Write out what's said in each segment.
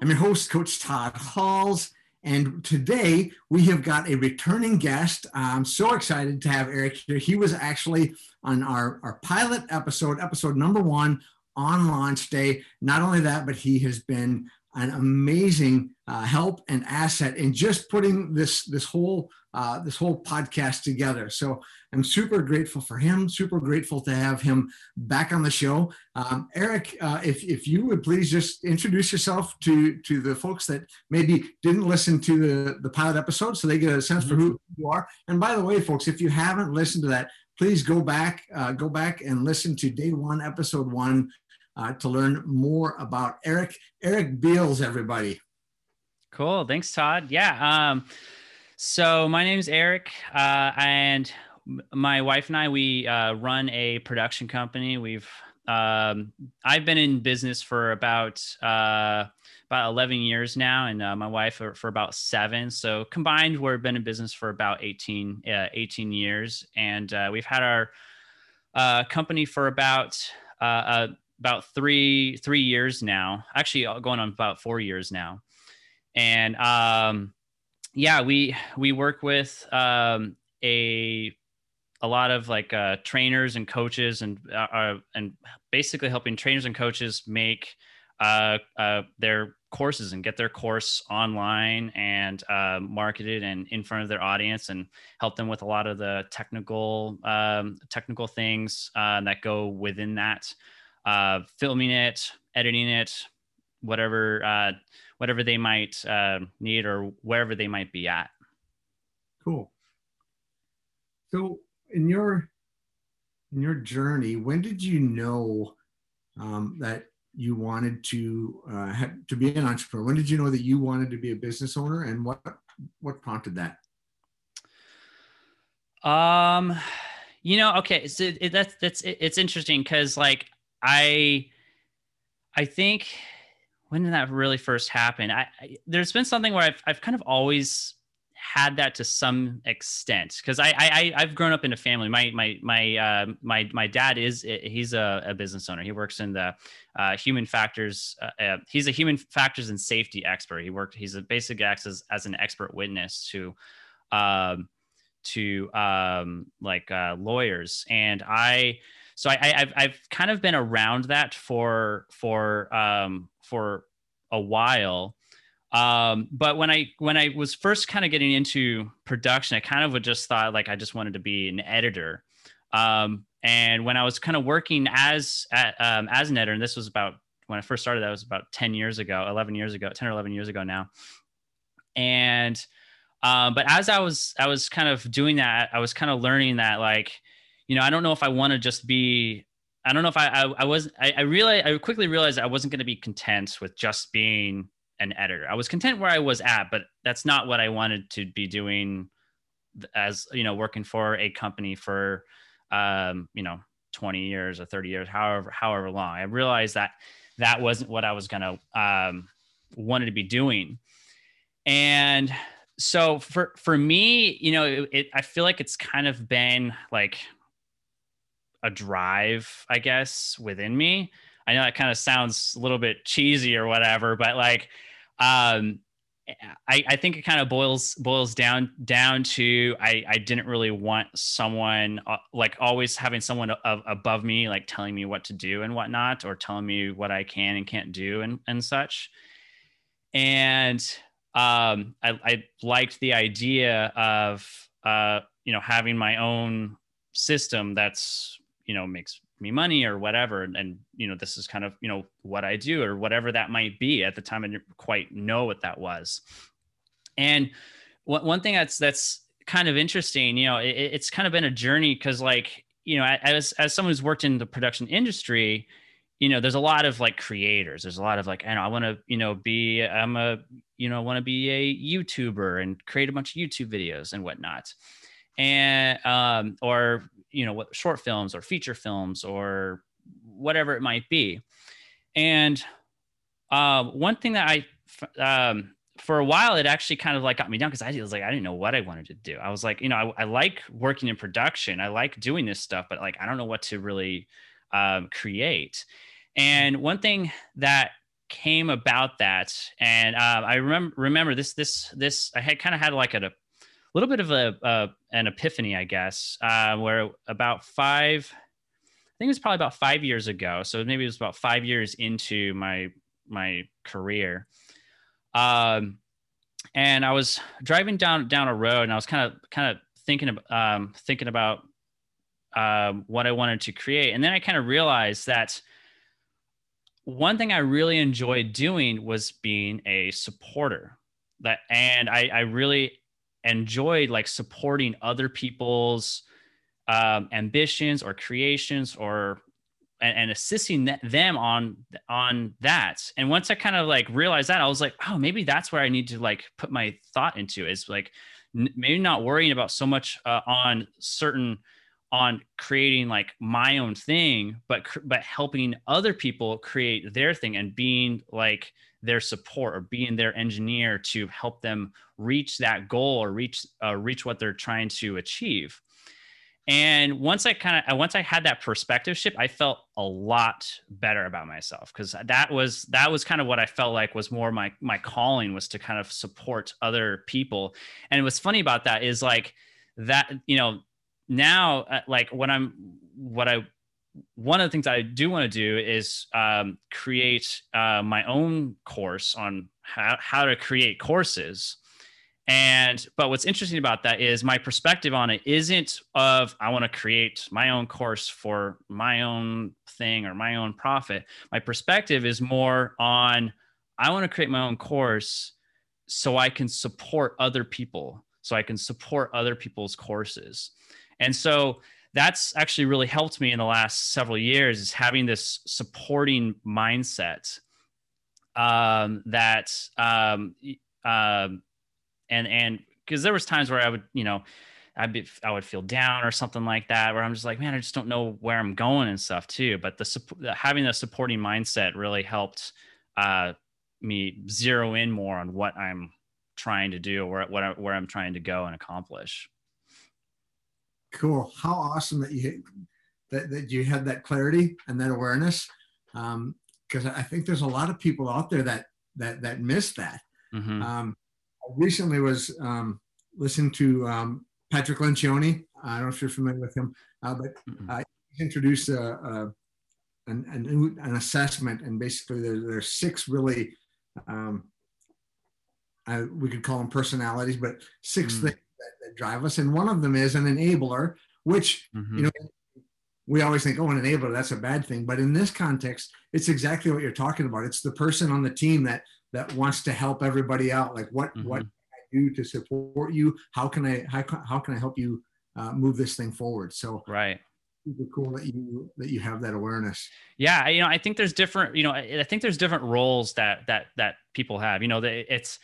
I'm your host, Coach Todd Halls. And today we have got a returning guest. I'm so excited to have Eric here. He was actually on our, our pilot episode, episode number one on launch day. Not only that, but he has been an amazing uh, help and asset in just putting this this whole uh, this whole podcast together. So I'm super grateful for him. Super grateful to have him back on the show. Um, Eric, uh, if if you would please just introduce yourself to to the folks that maybe didn't listen to the the pilot episode, so they get a sense for who mm-hmm. you are. And by the way, folks, if you haven't listened to that, please go back uh, go back and listen to day one, episode one uh, to learn more about Eric. Eric Beals, everybody. Cool. Thanks, Todd. Yeah. Um, so my name is Eric, uh, and my wife and I we uh, run a production company. We've um, I've been in business for about uh, about 11 years now, and uh, my wife for, for, about seven. So combined, we've been in business for about 18 uh, 18 years, and uh, we've had our uh, company for about uh, about three three years now. Actually, going on about four years now, and um, yeah, we we work with um, a a lot of like uh, trainers and coaches and uh, uh and basically helping trainers and coaches make uh, uh, their courses and get their course online and uh, marketed and in front of their audience and help them with a lot of the technical um, technical things that go within that filming it, editing it, whatever whatever they might uh, need or wherever they might be at. Cool. So in your in your journey, when did you know um, that you wanted to uh, have, to be an entrepreneur? When did you know that you wanted to be a business owner, and what what prompted that? Um, you know, okay, so it, that's that's it, it's interesting because like I I think when did that really first happen? I, I, there's been something where I've I've kind of always had that to some extent because I, I I've grown up in a family. My my my uh, my my dad is he's a, a business owner. He works in the uh, human factors. Uh, uh he's a human factors and safety expert. He worked. He's a basic acts as, as an expert witness to. Um, to um, like uh, lawyers and I so I, have I've kind of been around that for for um, for a while. Um, but when I when I was first kind of getting into production, I kind of would just thought like I just wanted to be an editor. Um, and when I was kind of working as um, as an editor, and this was about when I first started, that was about 10 years ago, 11 years ago, 10 or 11 years ago now. And um, but as I was I was kind of doing that, I was kind of learning that like you know, I don't know if I want to just be. I don't know if I I, I was I, I realized I quickly realized I wasn't going to be content with just being an editor. I was content where I was at, but that's not what I wanted to be doing as you know working for a company for um you know 20 years or 30 years however however long i realized that that wasn't what i was going to um wanted to be doing and so for for me you know it, it, i feel like it's kind of been like a drive, I guess, within me. I know that kind of sounds a little bit cheesy or whatever, but like, um, I, I think it kind of boils boils down down to I, I didn't really want someone uh, like always having someone above me like telling me what to do and whatnot or telling me what I can and can't do and and such and um, I, I liked the idea of uh, you know having my own system that's you know makes me money or whatever. And, and, you know this is kind of you know what i do or whatever that might be at the time. I didn't quite know what that was. And one, one thing that's that's kind of interesting you know it, it's kind of been a journey because like you know as as someone who's worked in the production industry you know there's a lot of like creators. There's a lot of like i know i want to you know be i'm a you know want to be a youtuber and create a bunch of youtube videos and whatnot. And um or you know what short films or feature films or whatever it might be. And uh, one thing that i um, for a while it actually kind of like got me down because i was like i didn't know what i wanted to do. I was like you know I, I, like working in production. I like doing this stuff but like i don't know what to really um, create. And one thing that came about that and uh, i remember remember this this this i had kind of had like a, a little bit of a, a an epiphany i guess uh, where about five i think it was probably about five years ago so maybe it was about five years into my my career um, and I was driving down down a road, and I was kind of kind of thinking um, thinking about um, what I wanted to create, and then I kind of realized that one thing I really enjoyed doing was being a supporter. That and I, I really enjoyed like supporting other people's um, ambitions or creations or and, and assisting them on on that. And once i kind of like realized that i was like oh maybe that's where i need to like put my thought into is like n- maybe not worrying about so much uh, on certain on creating like my own thing but but helping other people create their thing and being like their support or being their engineer to help them reach that goal or reach uh, reach what they're trying to achieve. And once i kind of once i had that perspective shift i felt a lot better about myself because that was that was kind of what i felt like was more my my calling was to kind of support other people. And what's funny about that is like that you know now uh, like what i'm what i one of the things i do want to do is um, create uh, my own course on how, how to create courses and but what's interesting about that is my perspective on it isn't of I want to create my own course for my own thing or my own profit. My perspective is more on I want to create my own course so I can support other people, so I can support other people's courses. And so that's actually really helped me in the last several years is having this supporting mindset um, that um, uh, and and because there was times where I would you know I'd be I would feel down or something like that where I'm just like man I just don't know where I'm going and stuff too but the having the supporting mindset really helped uh, me zero in more on what I'm trying to do or what I, where I'm trying to go and accomplish. Cool. How awesome that you that, that you had that clarity and that awareness. Um, because I think there's a lot of people out there that that that miss that. Mm-hmm. Um, recently was um, listening to um, Patrick Lencioni. I don't know if you're familiar with him, uh, but uh, he introduced a, a, an, an, an, assessment, and basically there, there are six really, um, I, we could call them personalities, but 6 mm things that, that, drive us, and one of them is an enabler, which mm-hmm. you know we always think, oh, an enabler, that's a bad thing. But in this context, it's exactly what you're talking about. It's the person on the team that that wants to help everybody out like what mm-hmm. what can i do to support you how can i how, how can i help you uh, move this thing forward so right super cool that you that you have that awareness yeah you know i think there's different you know i think there's different roles that that that people have you know it's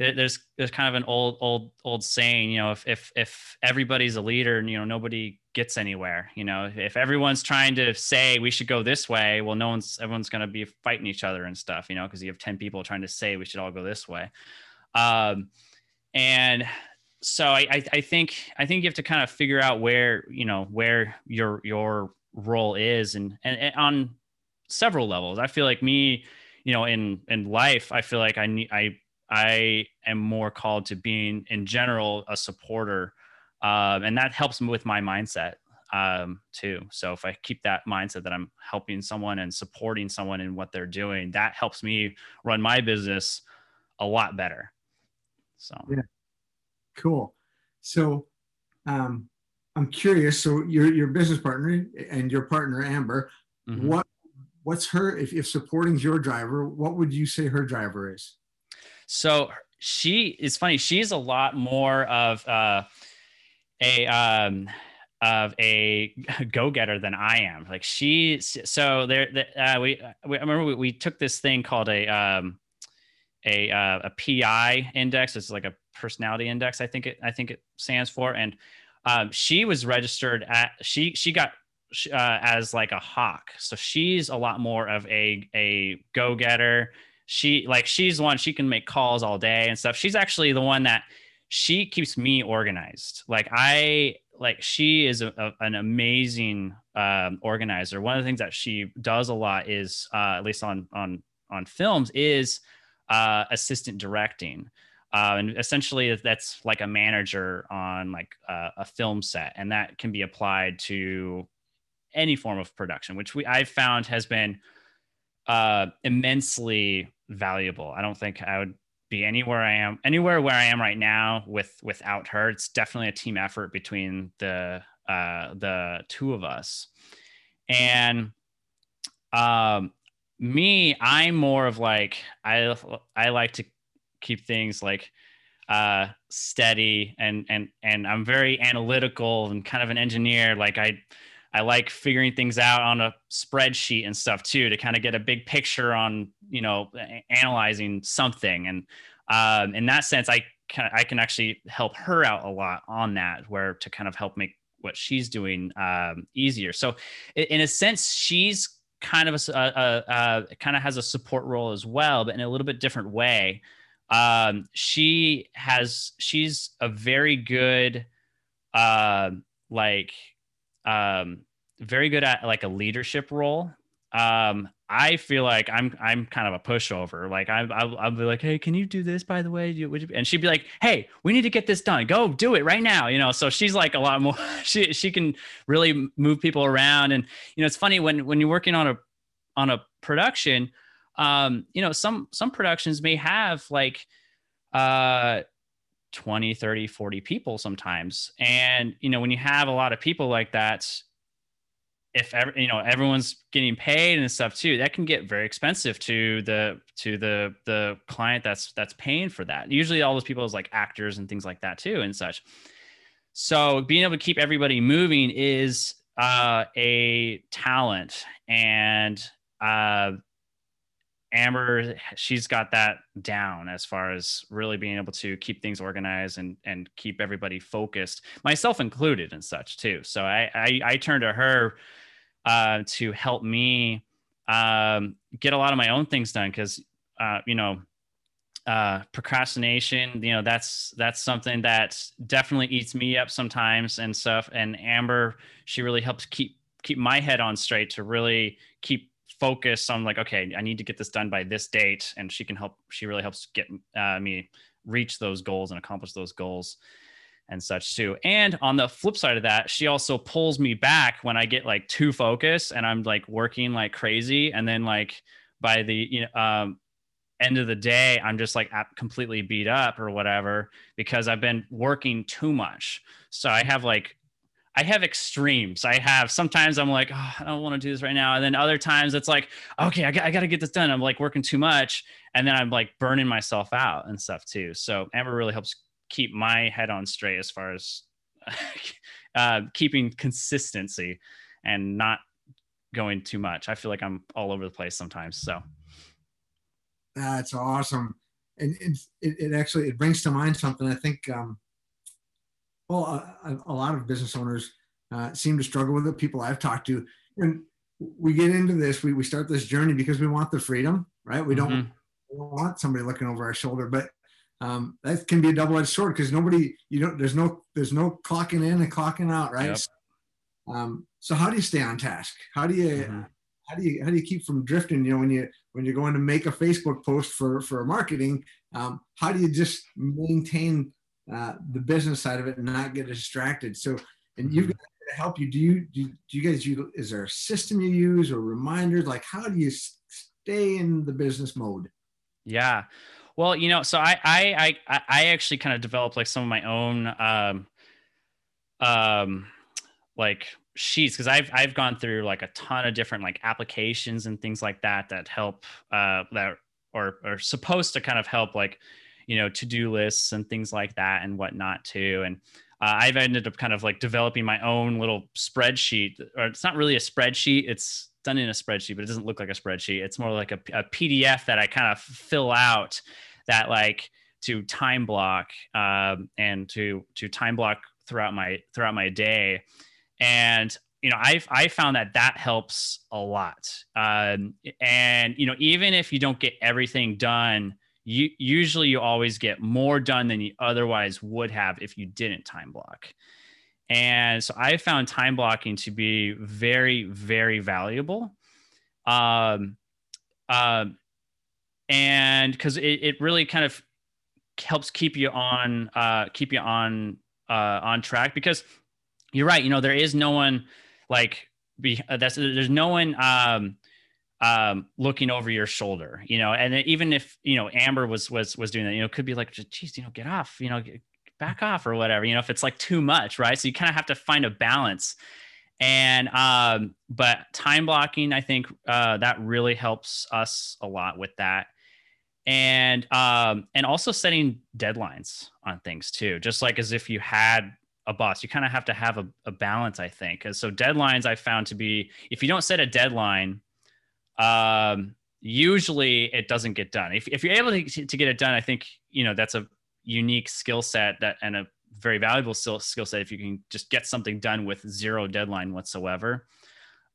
there's there's kind of an old old old saying you know if if if everybody's a leader you know nobody gets anywhere you know if everyone's trying to say we should go this way well no one's everyone's going to be fighting each other and stuff you know because you have 10 people trying to say we should all go this way. Um and so I, I think i think you have to kind of figure out where you know where your your role is and and, and on several levels. I feel like me you know in in life i feel like i need i I am more called to being, in general, a supporter, um, and that helps me with my mindset um, too. So if I keep that mindset that I'm helping someone and supporting someone in what they're doing, that helps me run my business a lot better. So yeah, cool. So um, I'm curious. So your your business partner and your partner Amber, mm-hmm. what what's her if, if supporting's your driver? What would you say her driver is? So she is funny. She's a lot more of uh, a um, of a go-getter than I am. Like she, so there, uh, we, we, I remember we, we, took this thing called a, um, a, uh, a PI index. It's like a personality index. I think it, I think it stands for. And, um, she was registered at, she, she got, uh, as like a hawk. So she's a lot more of a, a go-getter. She like, she's the one, she can make calls all day and stuff. She's actually the one that she keeps me organized. Like I, like she is a, a, an amazing um, organizer. One of the things that she does a lot is, uh, at least on on on films, is uh, assistant directing. Uh, and essentially, that's like a manager on like uh, a film set, and that can be applied to any form of production, which we I've found has been uh, immensely valuable. I don't think I would be anywhere I am, anywhere where I am right now with without her. It's definitely a team effort between the uh, the two of us. And um, me, I'm more of like I I like to keep things like uh, steady and and and I'm very analytical and kind of an engineer. Like I I like figuring things out on a spreadsheet and stuff too to kind of get a big picture on you know analyzing something and um, in that sense I can I can actually help her out a lot on that where to kind of help make what she's doing um, easier. So in a sense she's kind of a, a, a, kind of has a support role as well, but in a little bit different way. Um, she has she's a very good uh, like um, very good at like a leadership role. Um, I feel like I'm I'm kind of a pushover. Like I I'll, I'll be like, hey, can you do this by the way? You, you, and she'd be like, hey, we need to get this done. Go do it right now. You know. So she's like a lot more. She she can really move people around. And you know, it's funny when when you're working on a on a production. Um, you know, some some productions may have like uh 20 30 40 people sometimes. And you know when you have a lot of people like that if ever you know everyone's getting paid and stuff too that can get very expensive to the to the the client that's that's paying for that. Usually all those people is like actors and things like that too and such. So being able to keep everybody moving is uh, a talent and uh, Amber, she's got that down as far as really being able to keep things organized and and keep everybody focused, myself included, and such too. So I I, I turn to her uh, to help me um, get a lot of my own things done because uh, you know uh, procrastination you know that's that's something that definitely eats me up sometimes and stuff and amber she really helps keep keep my head on straight to really keep focus on like okay i need to get this done by this date and she can help she really helps get uh, me reach those goals and accomplish those goals and such too. And on the flip side of that she also pulls me back when i get like too focused and i'm like working like crazy. And then like by the you know um, end of the day i'm just like completely beat up or whatever because i've been working too much. So i have like I have extremes. I have sometimes I'm like, oh, I don't want to do this right now. And then other times it's like, okay, I got, I got to get this done. I'm like working too much. And then I'm like burning myself out and stuff too. So Amber really helps keep my head on straight as far as uh, keeping consistency and not going too much. I feel like I'm all over the place sometimes. So that's awesome. And it, it, actually, it brings to mind something I think, um, well, a, a, lot of business owners uh, seem to struggle with it. People I've talked to, and we get into this, we, we start this journey because we want the freedom, right? We don't, mm-hmm. want somebody looking over our shoulder, but um, that can be a double-edged sword because nobody, you don't, there's no, there's no clocking in and clocking out, right? Yep. So, um, so how do you stay on task? How do you, mm-hmm. how do you, how do you keep from drifting? You know, when you, when you're going to make a Facebook post for, for marketing, um, how do you just maintain uh, the business side of it and not get distracted. So, and you've mm-hmm. got to help you. Do you do, do you guys use? Is there a system you use or reminders? Like, how do you stay in the business mode? Yeah. Well, you know, so I I I I actually kind of developed like some of my own um um like sheets because I've I've gone through like a ton of different like applications and things like that that help uh that or are supposed to kind of help like you know to-do lists and things like that and whatnot too. And uh, I've ended up kind of like developing my own little spreadsheet or it's not really a spreadsheet it's done in a spreadsheet but it doesn't look like a spreadsheet. It's more like a, a PDF that I kind of fill out that like to time block um, and to to time block throughout my throughout my day. And you know i i found that that helps a lot. Um, and you know even if you don't get everything done you usually you always get more done than you otherwise would have if you didn't time block and so i found time blocking to be very very valuable um, um and because it, it really kind of helps keep you on uh keep you on uh on track because you're right. You know, there is no one like be uh, that's there's no one um um looking over your shoulder, you know, and even if you know Amber was was was doing that, you know, could be like, geez, you know, get off, you know, back off or whatever, you know, if it's like too much, right? So you kind of have to find a balance. And um, but time blocking, I think uh, that really helps us a lot with that and um and also setting deadlines on things too just like as if you had a boss. You kind of have to have a, a balance, I think. And So deadlines I found to be if you don't set a deadline, um, usually it doesn't get done. If, if you're able to, to get it done, I think you know that's a unique skill set that and a very valuable skill set if you can just get something done with zero deadline whatsoever.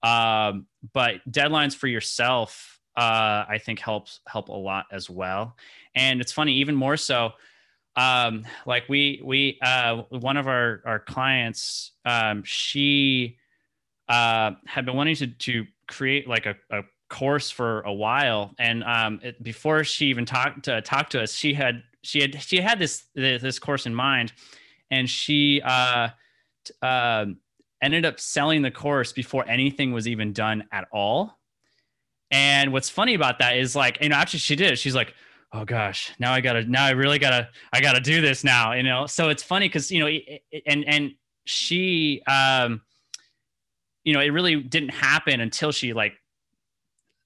Um, but deadlines for yourself, uh, I think helps help a lot as well. And it's funny, even more so um like we we uh one of our our clients um she uh had been wanting to to create like a, a course for a while and um it, before she even talked to talk to us she had she had she had this this course in mind and she uh uh ended up selling the course before anything was even done at all. And what's funny about that is like you know actually she did she's like oh gosh now i gotta now i really gotta i gotta do this now you know? So it's funny because you know and and she um you know it really didn't happen until she like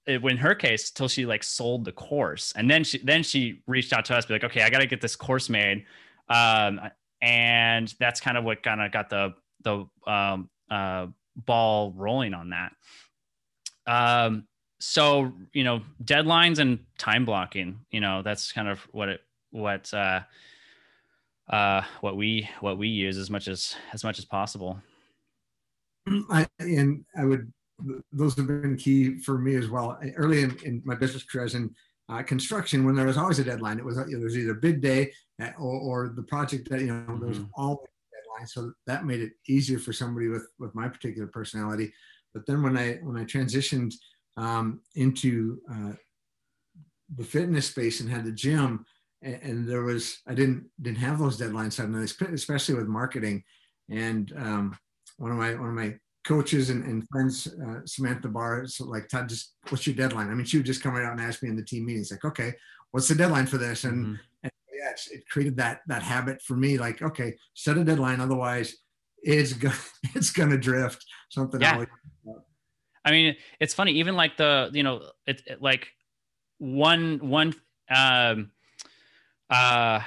in her case till she like sold the course. And then she then she reached out to us be like okay i gotta get this course made. Um and that's kind of what kind of got the the um uh ball rolling on that. Um so you know deadlines and time blocking you know that's kind of what it what uh uh what we what we use as much as as much as possible. I, and i would those have been key for me as well. Early in, in my business career as in uh, construction when there was always a deadline it was it was either bid day uh, or, or the project that you know mm-hmm. there was always a deadline. So that made it easier for somebody with with my particular personality. But then when i when i transitioned um, into uh, the fitness space and had the gym and, and, there was i didn't didn't have those deadlines suddenly especially with marketing. And um, one of my one of my coaches and, and friends uh, samantha barr so like todd just what's your deadline i mean she would just come right out and ask me in the team meetings like okay what's the deadline for this and, mm-hmm. and yeah it created that that habit for me like okay set a deadline otherwise it's gonna it's gonna drift something yeah. I mean, it's funny, even like the, you know, it, it like one, one, um, uh,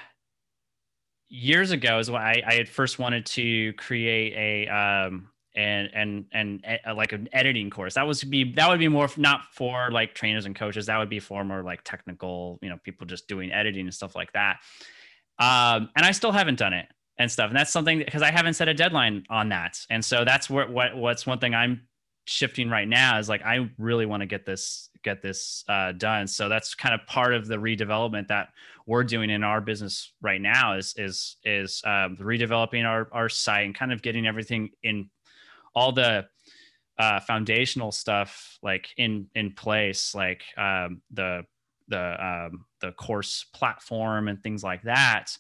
years ago is when I, I had first wanted to create a, um, and and and uh, like an editing course. That was be that would be more not for like trainers and coaches. That would be for more like technical you know people just doing editing and stuff like that. Um and i still haven't done it and stuff. And that's something because i haven't set a deadline on that. And so that's where what what's one thing i'm shifting right now is like I really want to get this get this uh, done. So that's kind of part of the redevelopment that we're doing in our business right now is is is um, redeveloping our our site and kind of getting everything in all the uh, foundational stuff like in in place, like um, the the um, the course platform and things like that.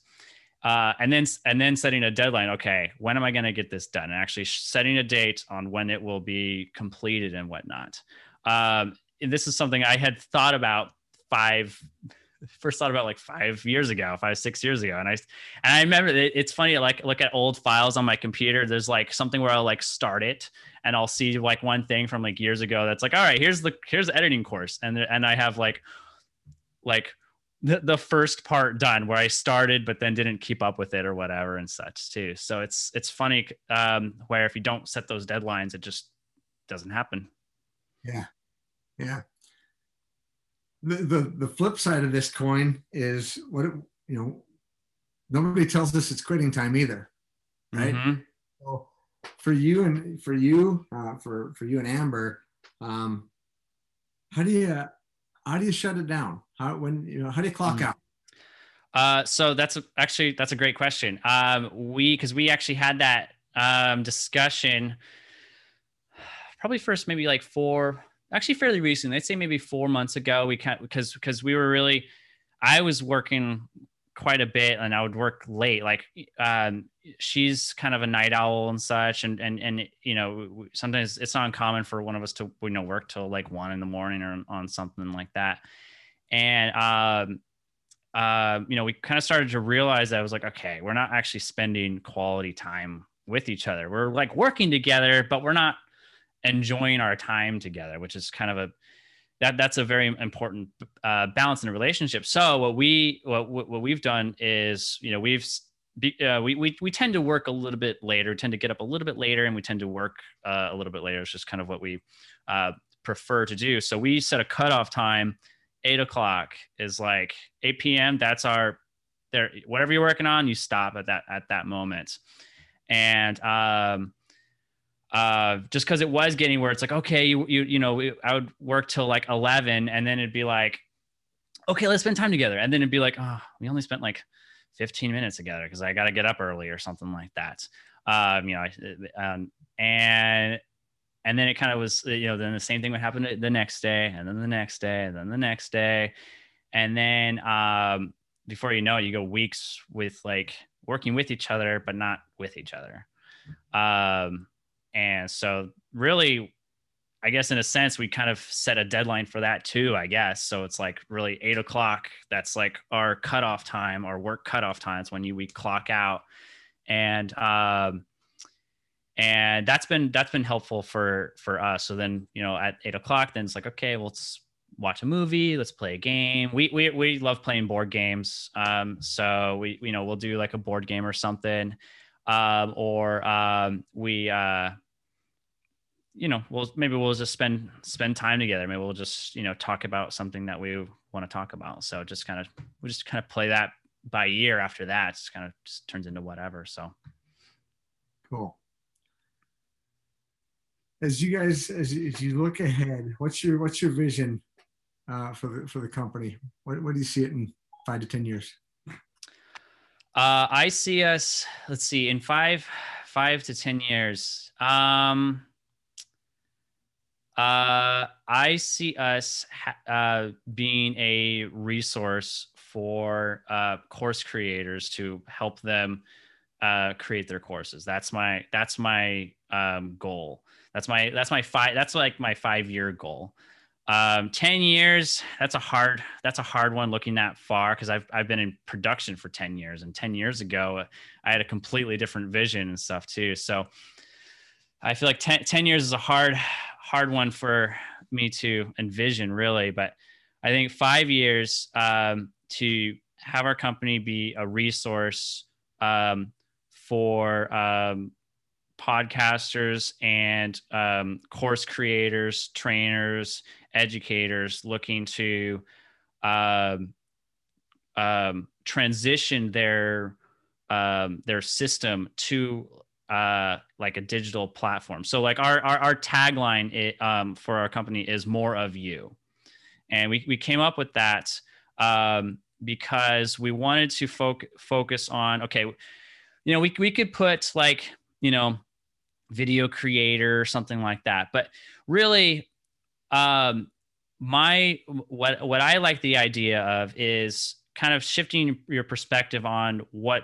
Uh, and then and then setting a deadline okay when am i going to get this done? And actually setting a date on when it will be completed and whatnot. Um, and this is something i had thought about five first thought about like five years ago, five six years ago, and I and I remember it, it's funny. Like look at old files on my computer. There's like something where I'll like start it, and I'll see like one thing from like years ago. That's like, all right, here's the here's the editing course, and and I have like like the, the first part done where I started but then didn't keep up with it or whatever and such too. So it's it's funny um, where if you don't set those deadlines, it just doesn't happen. Yeah, yeah. The the the flip side of this coin is what it, you know. Nobody tells us it's quitting time either, right? Mm-hmm. So for you and for you uh, for for you and Amber, um, how do you how do you shut it down? How when you know how do you clock mm. out? Uh, so that's a, actually that's a great question. Um, we because we actually had that um, discussion probably first maybe like four actually fairly recently. I'd say maybe four months ago. We can't because because we were really I was working quite a bit and I would work late. Like um, she's kind of a night owl and such. And, and, and, you know, sometimes it's not uncommon for one of us to, you know, work till like one in the morning or on something like that. And, um, uh, you know, we kind of started to realize that I was like, okay, we're not actually spending quality time with each other. We're like working together, but we're not enjoying our time together, which is kind of a, that that's a very important uh, balance in a relationship. So what we what what we've done is you know we've uh, we, we we tend to work a little bit later, tend to get up a little bit later, and we tend to work uh, a little bit later. It's just kind of what we uh, prefer to do. So we set a cutoff time. Eight o'clock is like 8 p.m. That's our there. Whatever you're working on, you stop at that at that moment. And um, uh, just because it was getting where it's like, okay, you you you know, I would work till like eleven, and then it'd be like, okay, let's spend time together, and then it'd be like, oh, we only spent like fifteen minutes together because I got to get up early or something like that. Um, you know, um, and and then it kind of was, you know, then the same thing would happen the next day, and then the next day, and then the next day, and then um, before you know it, you go weeks with like working with each other, but not with each other. Um, and so, really, I guess in a sense, we kind of set a deadline for that too, I guess. So it's like really eight o'clock. That's like our cutoff time, our work cutoff times when you we clock out. And um and that's been that's been helpful for for us. So then, you know, at eight o'clock, then it's like, okay, well, let's watch a movie, let's play a game. We we we love playing board games. Um, so we you know, we'll do like a board game or something. Um, or um we uh you know, we'll maybe we'll just spend spend time together. Maybe we'll just you know talk about something that we want to talk about. So just kind of we just kind of play that by year. After that, it's kind of just turns into whatever. So cool. As you guys, as you, as you look ahead, what's your what's your vision uh, for the for the company? What what do you see it in five to ten years? Uh, I see us. Let's see, in five five to ten years. Um, uh, I see us ha- uh, being a resource for uh, course creators to help them uh, create their courses. That's my that's my um, goal. That's my that's my five. That's like my five year goal. Um, ten years. That's a hard that's a hard one looking that far because I've I've been in production for ten years, and ten years ago I had a completely different vision and stuff too. So I feel like 10, 10 years is a hard hard one for me to envision, really. But I think five years um, to have our company be a resource um, for um, podcasters and um, course creators, trainers, educators looking to um, um, transition their their system to uh, like a digital platform. So like our our, our tagline it, um, for our company is more of you, and we we came up with that um, because we wanted to foc- focus on okay, you know we we could put like you know video creator or something like that, but really. Um, my what what I like the idea of is kind of shifting your perspective on what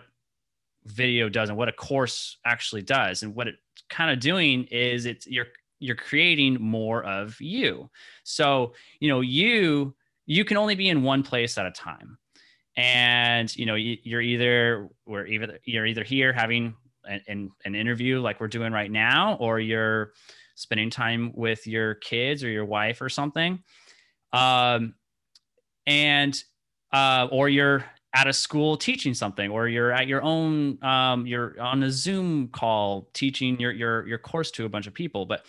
video does and what a course actually does. And what it's kind of doing is it's you're you're creating more of you. So you know you you can only be in one place at a time. And you know you're either we're either you're either here having an, an interview like we're doing right now or you're spending time with your kids or your wife or something. Um, and uh, or you're at a school teaching something or you're at your own um, you're on a zoom call teaching your your your course to a bunch of people. But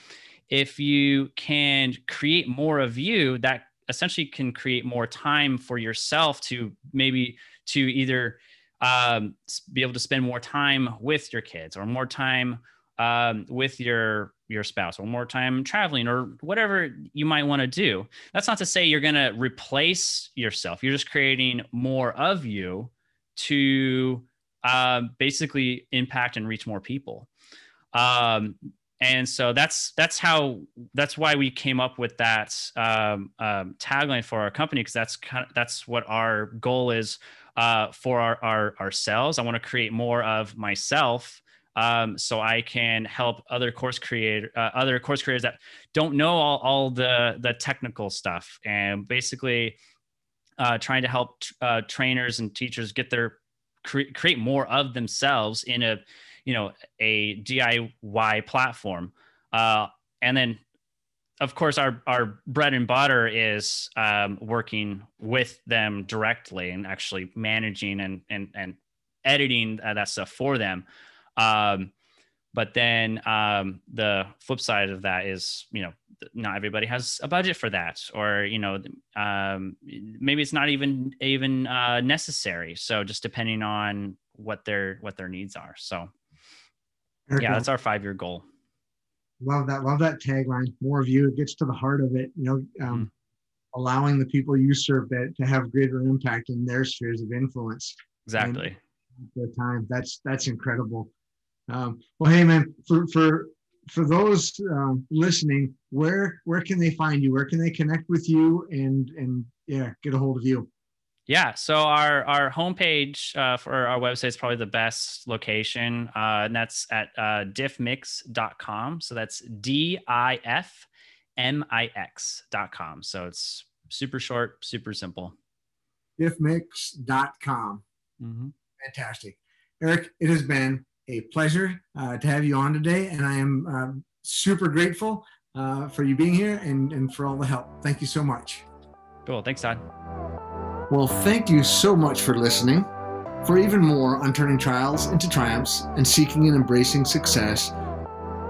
if you can create more of you that essentially can create more time for yourself to maybe to either um, be able to spend more time with your kids or more time um, with your your spouse or more time traveling or whatever you might want to do. That's not to say you're going to replace yourself. You're just creating more of you to uh, basically impact and reach more people. Um, and so that's that's how that's why we came up with that um, um, tagline for our company because that's kind of that's what our goal is uh, for our, our ourselves. I want to create more of myself um, so I can help other course creator uh, other course creators that don't know all, all the the technical stuff and basically uh, trying to help uh, trainers and teachers get their cre- create more of themselves in a you know a DIY platform. Uh, and then, of course, our our bread and butter is um, working with them directly and actually managing and and and editing uh, that stuff for them. Um, but then um, the flip side of that is, you know, not everybody has a budget for that, or you know, um, maybe it's not even even uh, necessary. So just depending on what their what their needs are. So yeah, that's our five year goal. Love that. Love that tagline. More of you. It gets to the heart of it. You know, um, mm allowing the people you serve that to have greater impact in their spheres of influence. Exactly. The time. That's that's incredible. Um, well, hey man, for for for those um, listening, where where can they find you? Where can they connect with you and and yeah, get a hold of you? Yeah, so our our homepage uh, for our website is probably the best location, uh, and that's at uh, diffmix.com. So that's d i f m i x dot com. So it's super short, super simple. Diffmix.com. Mm-hmm. Fantastic. Eric, it has been a pleasure uh, to have you on today, and I am uh, super grateful uh, for you being here and, and for all the help. Thank you so much. Cool. Thanks, Todd. Well, thank you so much for listening. For even more on turning trials into triumphs and seeking and embracing success,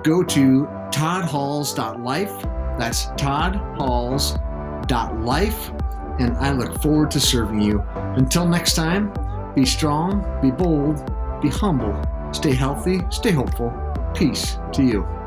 go to toddhalls.life. That's toddhalls.life. And I look forward to serving you. Until next time, be strong, be bold, be humble, stay healthy, stay hopeful. Peace to you.